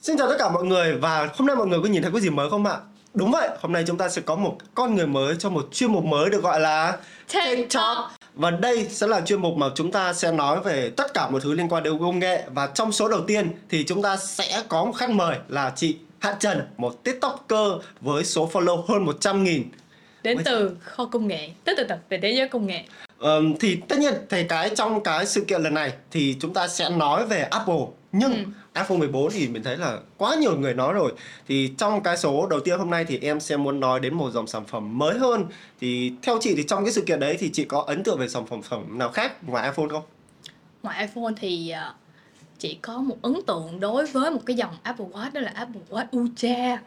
Xin chào tất cả mọi người và hôm nay mọi người có nhìn thấy cái gì mới không ạ? Đúng vậy, hôm nay chúng ta sẽ có một con người mới cho một chuyên mục mới được gọi là Talk. Và đây sẽ là chuyên mục mà chúng ta sẽ nói về tất cả mọi thứ liên quan đến công nghệ. Và trong số đầu tiên thì chúng ta sẽ có một khách mời là chị Hạ Trần Một tiktoker với số follow hơn 100 nghìn. Đến Mới- từ kho công nghệ tức từ tập về thế giới công nghệ. Ờm, thì tất nhiên thì cái trong cái sự kiện lần này thì chúng ta sẽ nói về Apple nhưng Ừ. iPhone 14 thì mình thấy là quá nhiều người nói rồi. Thì trong cái số đầu tiên hôm nay thì em sẽ muốn nói đến một dòng sản phẩm mới hơn. Thì theo chị thì trong cái sự kiện đấy thì chị có ấn tượng về sản phẩm nào khác ngoài iPhone không? ngoài iPhone thì ờ, chỉ có một ấn tượng đối với một cái dòng Apple Watch đó là Apple Watch Ultra.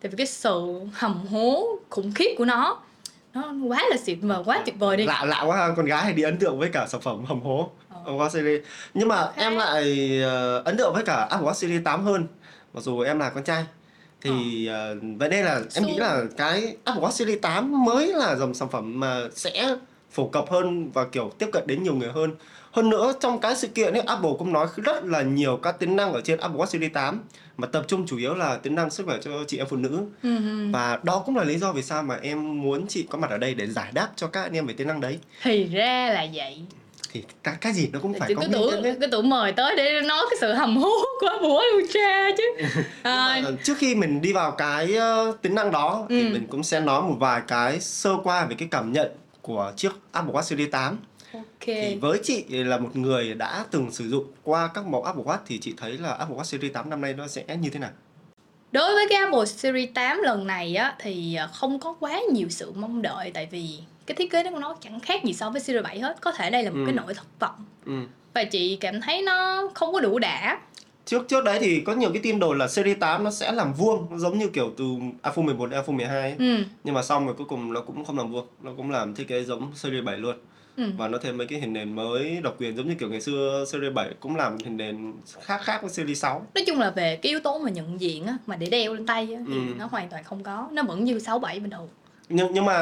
Tại vì cái sự hầm hố khủng khiếp của nó nó quá là xịn và quá tuyệt vời đi. Lạ lạ quá ha, con gái hay đi ấn tượng với cả sản phẩm hầm hố Apple Watch Series. Nhưng mà em lại ờ, ấn tượng với cả Apple Watch Series 8 hơn mặc dù em là con trai. Thì ờ, vậy đây là em nghĩ là cái Apple Watch Series 8 mới là dòng sản phẩm mà sẽ phổ cập hơn và kiểu tiếp cận đến nhiều người hơn. Hơn nữa trong cái sự kiện ấy Apple cũng nói rất là nhiều các tính năng ở trên Apple Watch Series 8 mà tập trung chủ yếu là tính năng sức khỏe cho chị em phụ nữ. Và đó cũng là lý do vì sao mà em muốn chị có mặt ở đây để giải đáp cho các anh em về tính năng đấy. Thì ra là vậy thì cái cái gì nó cũng phải Chị có tưởng đấy. cái tưởng mời tới để nói cái sự hầm hố của Watch Ultra chứ. À, trước khi mình đi vào cái ờ, tính năng đó thì Ừ. mình cũng sẽ nói một vài cái sơ qua về cái cảm nhận của chiếc Apple Watch Series 8 ok. Thì với chị là một người đã từng sử dụng qua các mẫu Apple Watch thì chị thấy là Apple Watch Series 8 năm nay nó sẽ như thế nào? Đối với cái Apple Series 8 lần này á thì không có quá nhiều sự mong đợi tại vì cái thiết kế của nó chẳng khác gì so với Series 7 hết. Có thể đây là một Ừ. cái nỗi thất vọng. Ừ. Và chị cảm thấy nó không có đủ đã. Trước trước đấy thì có nhiều cái tin đồn là Series 8 nó sẽ làm vuông nó giống như kiểu từ iPhone 11 đến iPhone 12 ấy. Ừ. Nhưng mà xong rồi cuối cùng nó cũng không làm vuông, nó cũng làm thiết kế giống Series 7 luôn. Ừ. Và nó thêm mấy cái hình nền mới độc quyền giống như kiểu ngày xưa Series 7 cũng làm hình nền khác khác với Series 6. Nói chung là về cái yếu tố mà nhận diện á mà để đeo lên tay á, thì Ừ. nó hoàn toàn không có. Nó vẫn như 6 7 bình thường. Nhưng nhưng mà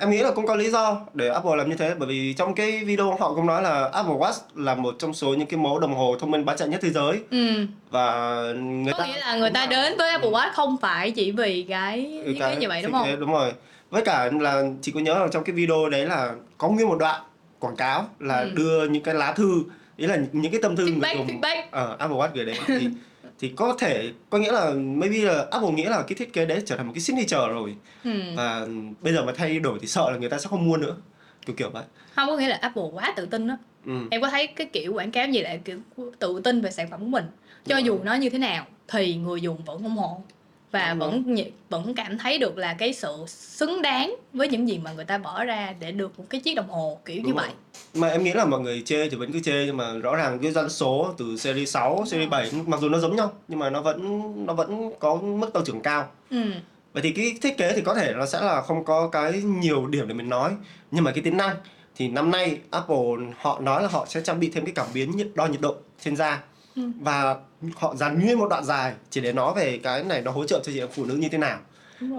em nghĩ là cũng có lý do để Apple làm như thế bởi vì trong cái video họ cũng nói là Apple Watch là một trong số những cái mẫu đồng hồ thông minh bán chạy nhất thế giới Ừ. và người Có ta nghĩa là người ta đến với Apple Watch không phải chỉ vì cái thiết kế như vậy đúng không? đúng rồi với cả là chị có nhớ là trong cái video đấy là có nguyên một đoạn quảng cáo là Ừ. đưa những cái lá thư ý là những cái tâm thư người dùng feedback. ở Apple Watch gửi đến thì thì có thể có nghĩa là maybe là Apple nghĩ là cái thiết kế đấy trở thành một cái signature rồi Ừ. và bây giờ mà thay đổi thì sợ là người ta sẽ không mua nữa kiểu kiểu vậy Không có nghĩa là Apple quá tự tin á. ừ. em có thấy cái kiểu quảng cáo gì lại kiểu tự tin về sản phẩm của mình cho dù nó như thế nào thì người dùng vẫn ủng hộ và Đúng vẫn vẫn cảm thấy được là cái sự xứng đáng với những gì mà người ta bỏ ra để được một cái chiếc đồng hồ kiểu như Đúng vậy. Rồi. mà em nghĩ là mọi người chê thì vẫn cứ chê nhưng mà rõ ràng cái doanh số từ series 6, series 7 mặc dù nó giống nhau nhưng mà nó vẫn nó vẫn có mức tăng trưởng cao. Ừ. Vậy thì cái thiết kế thì có thể nó sẽ là không có cái nhiều điểm để mình nói Nhưng mà cái tính năng thì năm nay Apple họ nói là họ sẽ trang bị thêm cái cảm biến đo nhiệt độ trên da Ừ. Và họ dàn nguyên một đoạn dài chỉ để nói về cái này nó hỗ trợ cho chị em phụ nữ như thế nào.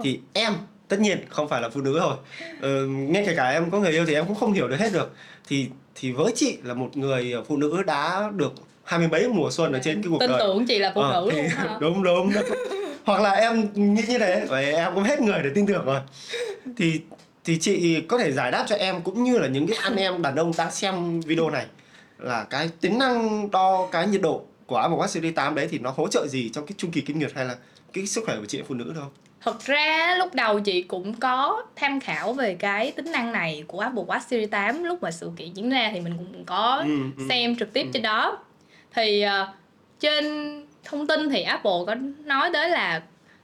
Thì em tất nhiên không phải là phụ nữ rồi ừ, Ngay kể cả em có người yêu thì em cũng không hiểu được hết được Thì thì với chị là một người phụ nữ đã được hai mươi mấy mùa xuân ở trên cái cuộc tin đời tưởng chị là phụ Ờ, nữ thì- luôn hả? đúng đúng đúng. hoặc là em nghĩ như thế vậy em cũng hết người để tin tưởng rồi thì thì chị có thể giải đáp cho em cũng như là những cái anh em đàn ông đang xem video này là cái tính năng đo cái nhiệt độ của Apple Watch Series 8 đấy thì nó hỗ trợ gì trong cái chu kỳ kinh nguyệt hay là cái sức khỏe của chị em phụ nữ đâu Thật ra lúc đầu chị cũng có tham khảo về cái tính năng này của Apple Watch Series 8 lúc mà sự kiện diễn ra thì mình cũng có Ừ, ừ. xem trực tiếp Ừ. trên đó. Thì ờ, trên thông tin thì Apple có nói tới là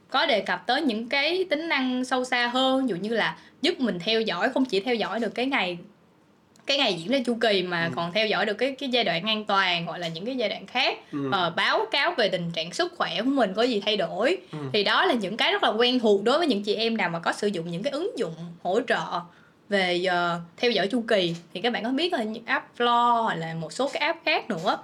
có đề cập tới những cái tính năng sâu xa hơn, ví dụ như là giúp mình theo dõi không chỉ theo dõi được cái ngày cái ngày diễn ra chu kỳ mà Ừ. còn theo dõi được cái cái giai đoạn an toàn hoặc là những cái giai đoạn khác Ừ. ờ, báo cáo về tình trạng sức khỏe của mình có gì thay đổi Ừ. thì đó là những cái rất là quen thuộc đối với những chị em nào mà có sử dụng những cái ứng dụng hỗ trợ về ờ, theo dõi chu kỳ thì các bạn có biết là những app Flow hoặc là một số cái app khác nữa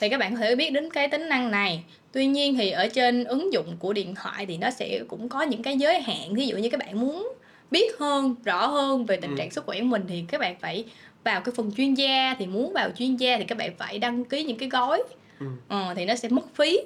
thì các bạn có thể biết đến cái tính năng này tuy nhiên thì ở trên ứng dụng của điện thoại thì nó sẽ cũng có những cái giới hạn ví dụ như các bạn muốn biết hơn rõ hơn về tình Ừ. trạng sức khỏe của mình thì các bạn phải vào cái phần chuyên gia thì muốn vào chuyên gia thì các bạn phải đăng ký những cái gói Ừ. ờ, thì nó sẽ mất phí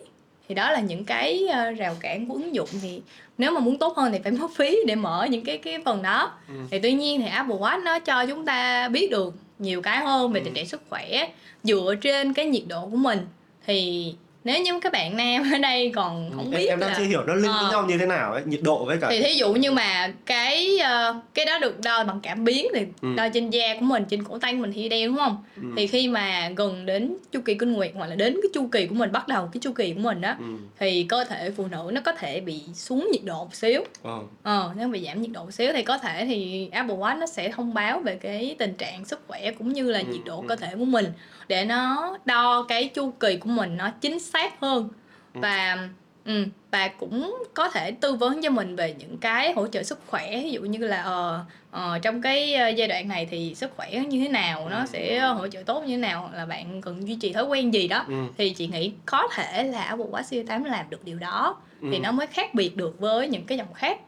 thì đó là những cái ờ, rào cản của ứng dụng thì nếu mà muốn tốt hơn thì phải mất phí để mở những cái cái phần đó Ừ. thì tuy nhiên thì Apple Watch nó cho chúng ta biết được nhiều cái hơn về Ừ. tình trạng sức khỏe dựa trên cái nhiệt độ của mình thì nếu như các bạn nam ở đây còn không em, biết em đang là chưa hiểu nó với Ờ. nhau như thế nào ấy nhiệt độ với cả thì thí dụ như mà cái ờ, cái đó được đo bằng cảm biến thì Ừ. đo trên da của mình trên cổ tay của mình thì đeo đúng không Ừ. thì khi mà gần đến chu kỳ kinh nguyệt hoặc là đến cái chu kỳ của mình bắt đầu cái chu kỳ của mình đó ừ. thì cơ thể phụ nữ nó có thể bị xuống nhiệt độ một xíu ờ. ờ nếu bị giảm nhiệt độ một xíu thì có thể thì Apple Watch nó sẽ thông báo về cái tình trạng sức khỏe cũng như là Ừ, nhiệt độ ừ. cơ thể của mình để nó đo cái chu kỳ của mình nó chính xác hơn Ừ. và ừ, và cũng có thể tư vấn cho mình về những cái hỗ trợ sức khỏe ví dụ như là ờ, ờ, trong cái ờ, giai đoạn này thì sức khỏe như thế nào nó Ừ. sẽ hỗ trợ tốt như thế nào hoặc là bạn cần duy trì thói quen gì đó Ừ. thì chị nghĩ có thể là Apple Watch Series 8 làm được điều đó Ừ. thì nó mới khác biệt được với những cái dòng khác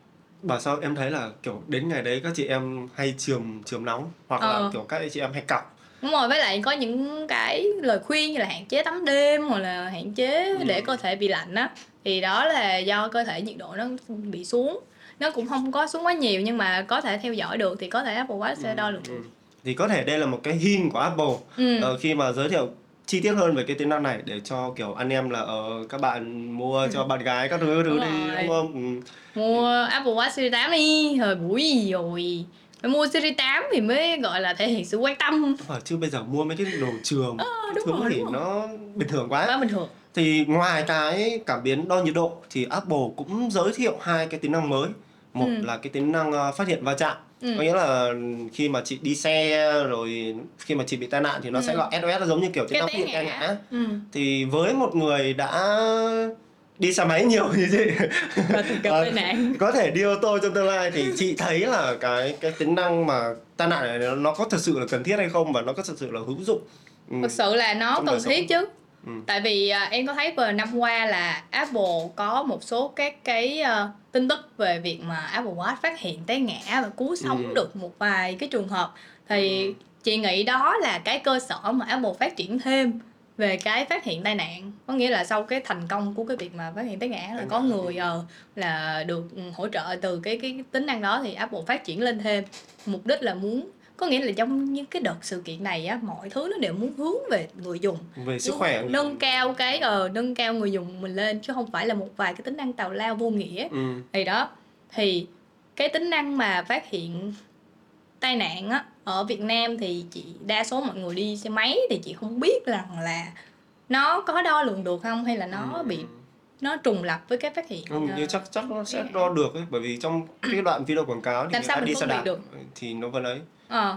bảo sao em thấy là kiểu đến ngày đấy các chị em hay trường trường nóng hoặc là Ờ. kiểu các chị em hay cọc đúng rồi với lại có những cái lời khuyên như là hạn chế tắm đêm hoặc là hạn chế Ừ. để cơ thể bị lạnh á thì đó là do cơ thể nhiệt độ nó bị xuống nó cũng không có xuống quá nhiều nhưng mà có thể theo dõi được thì có thể Apple Watch sẽ đo được Ừ. thì có thể đây là một cái hint của Apple ừ. ờ, khi mà giới thiệu chi tiết hơn về cái tính năng này để cho kiểu anh em là ờ, các bạn mua cho bạn gái các thứ thứ Đúng đi đúng không ừ. mua Apple Watch Series 8 đi thời buổi gì rồi phải mua Series 8 thì mới gọi là thể hiện sự quan tâm Ờ, chứ bây giờ mua mấy cái đồ trường Ờ, đúng thứ rồi, thì đúng rồi. nó bình thường quá quá bình thường thì ngoài cái cảm biến đo nhiệt độ thì Apple cũng giới thiệu hai cái tính năng mới một Ừ. là cái tính năng ờ, phát hiện va chạm Ừ. có nghĩa là khi mà chị đi xe rồi khi mà chị bị tai nạn thì nó Ừ. sẽ gọi SOS giống như kiểu cái tai ngã ngã ừ. thì với một người đã đi xe máy nhiều như chị và gặp tai nạn có thể đi ô tô trong tương lai thì chị thấy là cái cái tính năng mà tai nạn này nó- có thực sự là cần thiết hay không và nó có thực sự là hữu dụng ừ. thực sự là nó cần thiết chứ Ừ. tại vì à, em có thấy vừa năm qua là Apple có một số các cái à, tin tức về việc mà Apple Watch phát hiện té ngã và cứu sống Ừ. được một vài cái trường hợp thì Ừ. chị nghĩ đó là cái cơ sở mà Apple phát triển thêm về cái phát hiện tai nạn có nghĩa là sau cái thành công của cái việc mà phát hiện té ngã là Tai có nạn. người ờ, là được hỗ trợ từ cái cái tính năng đó thì Apple phát triển lên thêm mục đích là muốn có nghĩa là trong những cái đợt sự kiện này á mọi thứ nó đều muốn hướng về người dùng về sức khỏe nâng cao cái ờ nâng cao người dùng mình lên chứ không phải là một vài cái tính năng tào lao vô nghĩa ừ. thì đó thì cái tính năng mà phát hiện tai nạn á ở Việt Nam thì chị đa số mọi người đi xe máy thì chị không biết rằng là nó có đo lường được không hay là nó Ừ. bị nó trùng lập với cái phát hiện ờ, như chắc chắc nó sẽ cái- đo được ấy bởi vì trong cái đoạn video quảng cáo thì Làm sao đi xe đạp được? thì nó vẫn ấy. Ờ.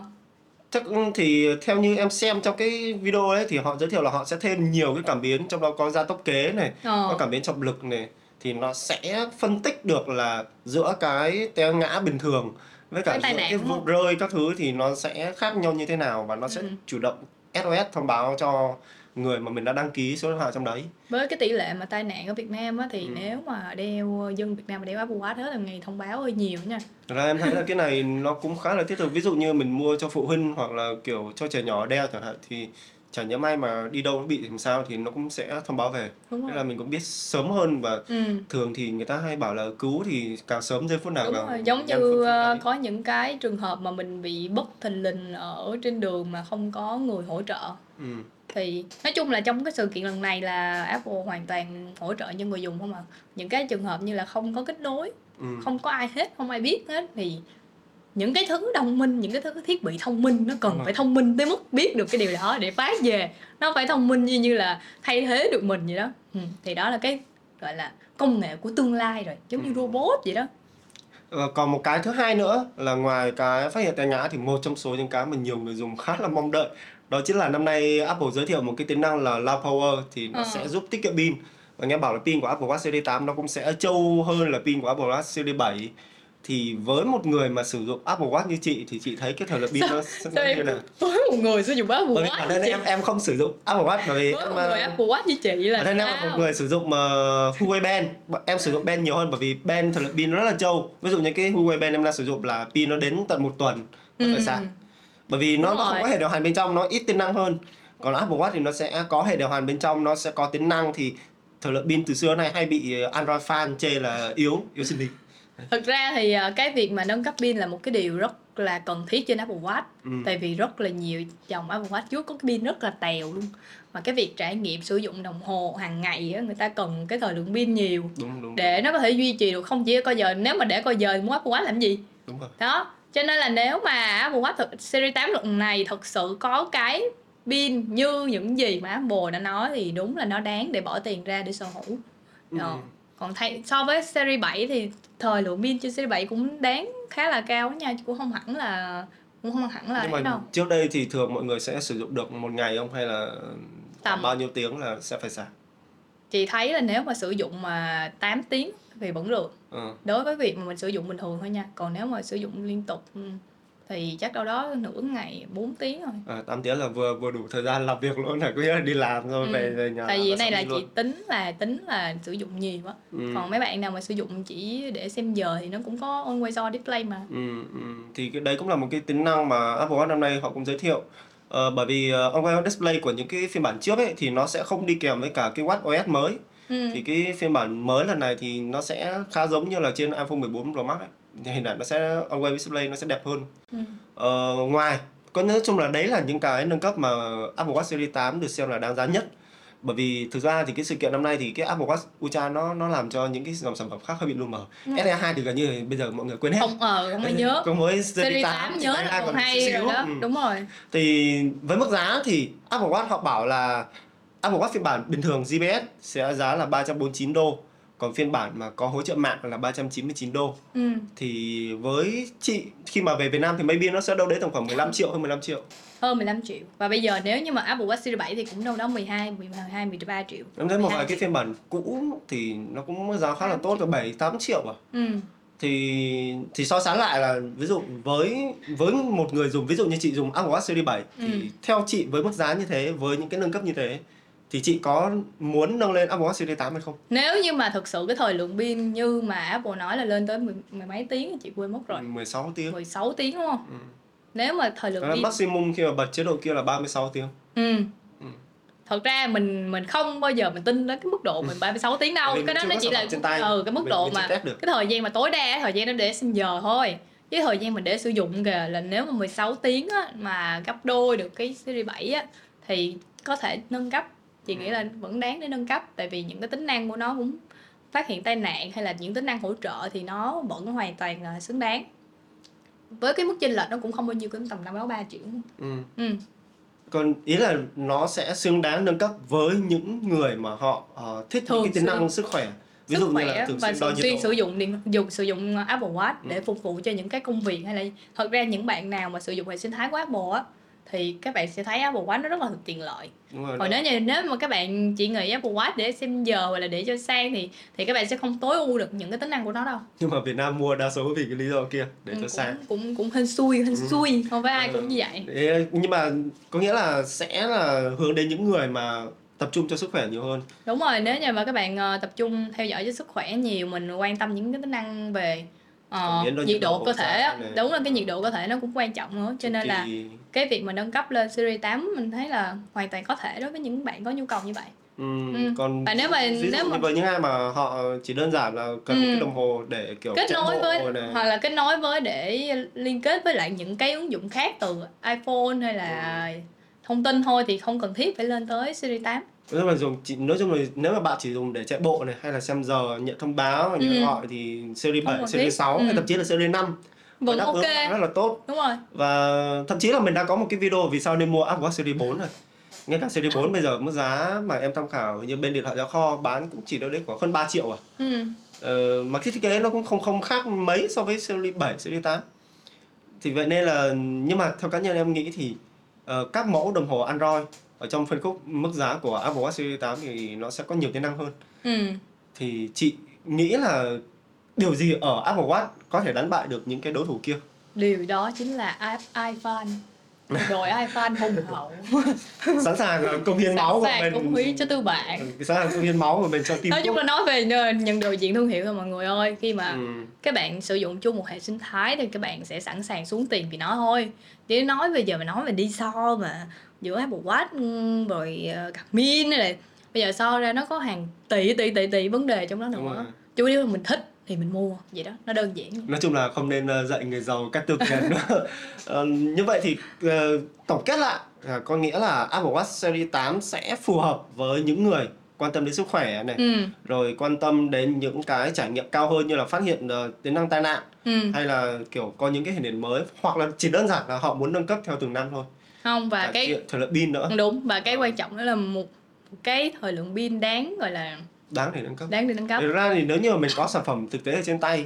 Chắc thì theo như em xem trong cái video ấy thì họ giới thiệu là họ sẽ thêm nhiều cái cảm biến trong đó có gia tốc kế này có ờ cảm biến trọng lực này thì nó sẽ phân tích được là giữa cái té ngã bình thường với cả Cái cái vụ rơi các thứ thì nó sẽ khác nhau như thế nào và nó sẽ Ừ. chủ động SOS thông báo cho người mà mình đã đăng ký số điện thoại trong đấy với cái tỷ lệ mà tai nạn ở Việt Nam á thì Ừ. nếu mà đeo dân Việt Nam mà đeo Apple Watch hết là ngày thông báo hơi nhiều nha Thật ra em thấy là cái này nó cũng khá là thiết thực ví dụ như mình mua cho phụ huynh hoặc là kiểu cho trẻ nhỏ đeo chẳng hạn thì chẳng nhớ may mà đi đâu nó bị làm sao thì nó cũng sẽ thông báo về rồi là mình cũng biết sớm hơn và ừ. thường thì người ta hay bảo là cứu thì càng sớm giây phút nào đúng càng rồi giống như ờ, có những cái trường hợp mà mình bị bất thình lình ở trên đường mà không có người hỗ trợ ừ. thì nói chung là trong cái sự kiện lần này là Apple hoàn toàn hỗ trợ cho người dùng không à những cái trường hợp như là không có kết nối Ừ. không có ai hết không ai biết hết thì những cái thứ thông minh những cái thứ thiết bị thông minh nó cần phải thông minh tới mức biết được cái điều đó để phát về nó phải thông minh như như là thay thế được mình vậy đó ừ. thì đó là cái gọi là công nghệ của tương lai rồi giống như Ừ. robot vậy đó Ờ, còn một cái thứ hai nữa là ngoài cái phát hiện tai ngã thì một trong số những cái mà nhiều người dùng khá là mong đợi đó chính là năm nay Apple giới thiệu một cái tính năng là Loud Power thì nó Ờ. sẽ giúp tiết kiệm pin và nghe bảo là pin của Apple Watch Series 8 nó cũng sẽ trâu hơn là pin của Apple Watch Series 7 thì với một người mà sử dụng Apple Watch như chị thì chị thấy cái thời lượng pin nó sẽ như nào? với một người sử dụng Apple Watch bản thân em em không sử dụng Apple Watch bởi vì với em một người ờ, Apple Watch như chị là bản thân em là một người sử dụng uh, Huawei Band. Em sử dụng Band nhiều hơn bởi vì Band thời lượng pin nó rất là trâu. Ví dụ như cái Huawei Band em đang sử dụng là pin nó đến tận một tuần Ừ. phải sạc bởi vì nó, nó không có hệ điều hành bên trong nó ít tính năng hơn. Còn Apple Watch thì nó sẽ có hệ điều hành bên trong nó sẽ có tính năng thì thời lượng pin từ xưa nay hay bị Android fan chê là yếu yếu sinh lý thực ra thì ờ, cái việc mà nâng cấp pin là một cái điều rất là cần thiết trên Apple Watch. Ừ. tại vì rất là nhiều dòng Apple Watch trước có cái pin rất là tèo luôn. Mà cái việc trải nghiệm sử dụng đồng hồ hàng ngày á người ta cần cái thời lượng pin nhiều. Đúng đúng để nó có thể duy trì được không chỉ coi giờ nếu mà để coi giờ thì mua Apple Watch làm gì? Đúng rồi. Đó cho nên là nếu mà Apple Watch thực, series 8 lần này thật sự có cái pin như những gì mà Apple đã nói thì đúng là nó đáng để bỏ tiền ra để sở hữu. Ừ. còn thay so với series 7 thì thời lượng pin trên series 7 cũng đáng khá là cao nha cũng không hẳn là cũng không hẳn là nhưng mà đâu. trước đây thì thường mọi người sẽ sử dụng được một ngày không? Hay là Tầm- bao nhiêu tiếng là sẽ phải sạc chị thấy là nếu mà sử dụng mà 8 tiếng thì vẫn được. Ừ. đối với việc mà mình sử dụng bình thường thôi nha. Còn nếu mà sử dụng liên tục ừ, thì chắc đâu đó nửa ngày 4 tiếng thôi à, 8 tiếng là vừa vừa đủ thời gian làm việc luôn là là đi làm rồi Ừ. về về nhà tại vì này là luôn. tính là tính là sử dụng nhiều á ừ. còn mấy bạn nào mà sử dụng chỉ để xem giờ thì nó cũng có always on display mà Ừ, ừ. thì cái đấy cũng là một cái tính năng mà Apple Watch năm nay họ cũng giới thiệu ờ, bởi vì uh, on display của những cái phiên bản trước ấy thì nó sẽ không đi kèm với cả cái Watch OS mới ừ. thì cái phiên bản mới lần này thì nó sẽ khá giống như là trên iPhone 14 Pro Max ấy. Hình ảnh nó sẽ on display nó sẽ đẹp hơn. Ừ. Ờ, ngoài có nói chung là đấy là những cái nâng cấp mà Apple Watch Series 8 được xem là đáng giá nhất. Bởi vì thực ra thì cái sự kiện năm nay thì cái Apple Watch Ultra nó nó làm cho những cái dòng sản phẩm khác hơi bị lu mờ. Ừ. SE2 thì gần như bây giờ mọi người quên hết. Không ờ không ai nhớ. có mỗi series 8 nhớ là còn hay rồi đó. Ừ. đúng rồi. Thì với mức giá thì Apple Watch họ bảo là Apple Watch phiên bản bình thường GPS sẽ giá là 349 đô còn phiên bản mà có hỗ trợ mạng là 399 đô. Ừ. thì với chị khi mà về Việt Nam thì maybe nó sẽ đâu đấy tầm khoảng 15 triệu hơn 15 triệu. Hơn 15 triệu. Và bây giờ nếu như mà Apple Watch Series 7 thì cũng đâu đó 12 12 13 triệu. Em thấy một 12 vài cái phiên bản cũ thì nó cũng giá khá là tốt là 7 8 triệu à. Ừ. thì thì so sánh lại là ví dụ với với một người dùng ví dụ như chị dùng Apple Watch Series 7 thì Ừ. theo chị với mức giá như thế với những cái nâng cấp như thế thì chị có muốn nâng lên Apple Watch Series 8 hay không? nếu như mà thực sự cái thời lượng pin như mà Apple nói là lên tới mười, mười mấy tiếng thì chị quên mất rồi 16 tiếng. 16 tiếng đúng không Ừ. nếu mà thời lượng Đó là pin maximum khi mà bật chế độ kia là 36 tiếng. ừ. Ừ. thật ra mình mình không bao giờ mình tin đến cái mức độ mình 36 tiếng đâu cái đó nó chỉ là trên tay. ừ, cái mức Mình- độ mình mà cái thời gian mà tối đa thời gian nó để xem giờ thôi chứ thời gian mình để sử dụng kìa là nếu mà 16 tiếng á, mà gấp đôi được cái series 7 á thì có thể nâng cấp chị nghĩ là vẫn đáng để nâng cấp tại vì những cái tính năng của nó cũng phát hiện tai nạn hay là những tính năng hỗ trợ thì nó vẫn hoàn toàn là xứng đáng với cái mức chênh lệch nó cũng không bao nhiêu cũng tầm năm sáu ba triệu Ừ. ừ. Còn ý là nó sẽ xứng đáng nâng cấp với những người mà họ ờ, thích Thường những cái tính năng sức khỏe. Ví dụ như là thường và thường xuyên sử dụng điện dùng sử dụng Apple Watch để Ừ. phục vụ cho những cái công việc hay là thật ra những bạn nào mà sử dụng hệ sinh thái của Apple á thì các bạn sẽ thấy Apple Watch nó rất là tiện lợi Đúng rồi. còn nếu như nếu mà các bạn chỉ nghĩ Apple Watch để xem giờ hoặc là để cho sang thì thì các bạn sẽ không tối ưu được những cái tính năng của nó đâu Nhưng mà Việt Nam mua đa số vì cái lý do kia để Ừ, cho cũng, sang. cũng cũng hên xui hên Ừ. xui không phải ai Ừ. cũng như vậy nhưng mà có nghĩa là sẽ là hướng đến những người mà tập trung cho sức khỏe nhiều hơn. đúng rồi nếu như mà các bạn ờ, tập trung theo dõi cho sức khỏe nhiều mình quan tâm những cái tính năng về ờ, nhiệt độ cơ thể á đúng là cái nhiệt độ cơ thể nó cũng quan trọng nữa cho nên là cái việc mà nâng cấp lên series 8 mình thấy là hoàn toàn có thể đối với những bạn có nhu cầu như vậy ừm, Ừ. còn Và nếu mà- ví dụ nếu mà- với những ai mà họ chỉ đơn giản là cần một Ừ. cái đồng hồ để kiểu kết nối với này. hoặc là kết nối với để liên kết với lại những cái ứng dụng khác từ iPhone hay là thông tin thôi thì không cần thiết phải lên tới series 8 Nếu mà dùng chỉ nói chung là nếu mà bạn chỉ dùng để chạy bộ này hay là xem giờ nhận thông báo nhận Ừ. gọi thì series Không 7, cần series thiết. 6 Ừ. hay thậm chí là series 5 vẫn đáp ok ứng rất là tốt đúng rồi và thậm chí là mình đã có một cái video vì sao nên mua Apple Watch Series 4 rồi ngay cả Series 4 bây giờ mức giá mà em tham khảo như bên điện thoại giá kho bán cũng chỉ đâu đấy khoảng hơn 3 triệu à ừ. ờ, mà cái thiết kế nó cũng không không khác mấy so với Series 7, Series 8 thì vậy nên là nhưng mà theo cá nhân em nghĩ thì ờ, các mẫu đồng hồ Android ở trong phân khúc mức giá của Apple Watch Series 8 thì nó sẽ có nhiều tính năng hơn. Ừ. Thì chị nghĩ là điều gì ở Apple Watch có thể đánh bại được những cái đối thủ kia? Điều đó chính là iPhone. Đội iPhone hùng hậu. Sẵn sàng công hiến máu của mình. cống hiến cho tư bạn sẵn sàng công hiến máu của mình cho team nói chung là nói về nhận đồ diện thương hiệu thôi mọi người ơi. Khi mà ừ. các bạn sử dụng chung một hệ sinh thái thì các bạn sẽ sẵn sàng xuống tiền vì nó thôi. Chứ nói bây giờ mà nói về đi so mà giữa Apple Watch ừm, rồi uh, Garmin hay là bây giờ so ra nó có hàng tỷ tỷ tỷ tỷ vấn đề trong đó nữa. chủ yếu là mình thích thì mình mua vậy đó nó đơn giản. Nói chung là không nên ờ, dạy người giàu cách tiêu tiền nữa. Ờ, như vậy thì ờ, tổng kết lại à, có nghĩa là Apple Watch Series 8 sẽ phù hợp với những người quan tâm đến sức khỏe này ừ. rồi quan tâm đến những cái trải nghiệm cao hơn như là phát hiện ờ, tính năng tai nạn ừ. hay là kiểu có những cái hình ảnh mới hoặc là chỉ đơn giản là họ muốn nâng cấp theo từng năm thôi không và Cải cái thời lượng pin nữa. Đúng và cái quan trọng đó là một một cái thời lượng pin đáng gọi là đáng để nâng cấp. Đáng để nâng cấp. Thực ra thì nếu như mà mình có sản phẩm thực tế ở trên tay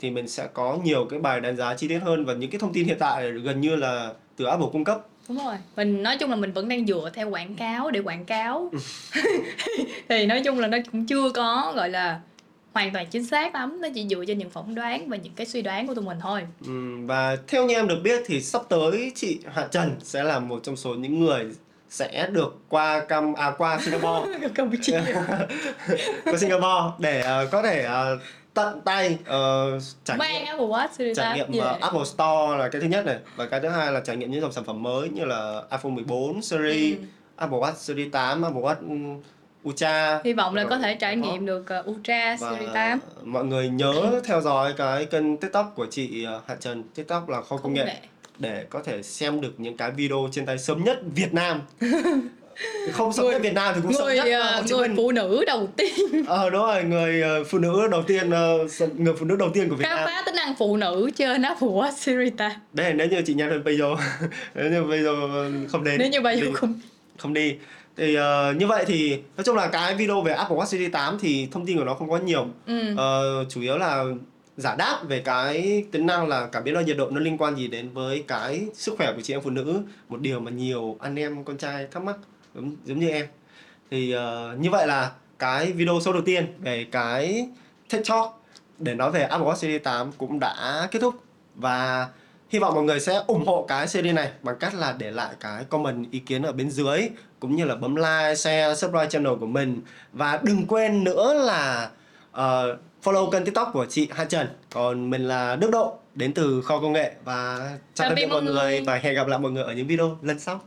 thì mình sẽ có nhiều cái bài đánh giá chi tiết hơn và những cái thông tin hiện tại gần như là từ Apple cung cấp. đúng rồi. Mình nói chung là mình vẫn đang dựa theo quảng cáo để quảng cáo. Thì nói chung là nó cũng chưa có gọi là hoàn toàn chính xác lắm. Nó chỉ dựa trên những phỏng đoán và những cái suy đoán của tụi mình thôi. Ừm, Và theo như em được biết thì sắp tới chị Hạ Trần sẽ là một trong số những người sẽ được qua cam à qua Singapore. Campuchia qua Singapore để ờ, có thể ờ, tận tay ờ, trải mang nghiệm Apple Watch trải 8 nghiệm về. ờ, Apple Store là cái thứ nhất này. Và cái thứ hai là trải nghiệm những dòng sản phẩm mới như là iPhone 14 series, Ừ. Apple Watch Series 8, Apple Watch Ultra hy vọng là có thể trải đó. nghiệm được uh, Ultra và Series 8 mọi người nhớ theo dõi cái kênh TikTok của chị ờ, Hạ Trần. TikTok là kho công nghệ. để có thể xem được những cái video trên tay sớm nhất Việt Nam. Không sớm nhất Việt Nam thì cũng sớm nhất uh, người phụ nữ đầu tiên. Ờ đúng rồi người phụ nữ đầu tiên người phụ nữ đầu tiên của Việt khám Nam. phá tính năng phụ nữ trên Watch Series 8 đây nếu như chị nhắn được bây giờ nếu như bây giờ không đến nếu như bây giờ không không đi thì ờ, như vậy thì nói chung là cái video về Apple Watch Series 8 thì thông tin của nó không có nhiều. Ừ. Ờ, chủ yếu là giả đáp về cái tính năng là cảm biến đo nhiệt độ nó liên quan gì đến với cái sức khỏe của chị em phụ nữ một điều mà nhiều anh em con trai thắc mắc giống, giống như em. Thì ờ, như vậy là cái video số đầu tiên về cái TED Talk để nói về Apple Watch Series 8 cũng đã kết thúc. Và hy vọng mọi người sẽ ủng hộ cái series này bằng cách là để lại cái comment ý kiến ở bên dưới cũng như là bấm like, share, subscribe channel của mình. Và đừng quên nữa là ờ, follow kênh tiktok của chị Hà Trần. Còn mình là Đức Độ đến từ kho công nghệ. Và chào Tạm biệt mọi người người. và hẹn gặp lại mọi người ở những video lần sau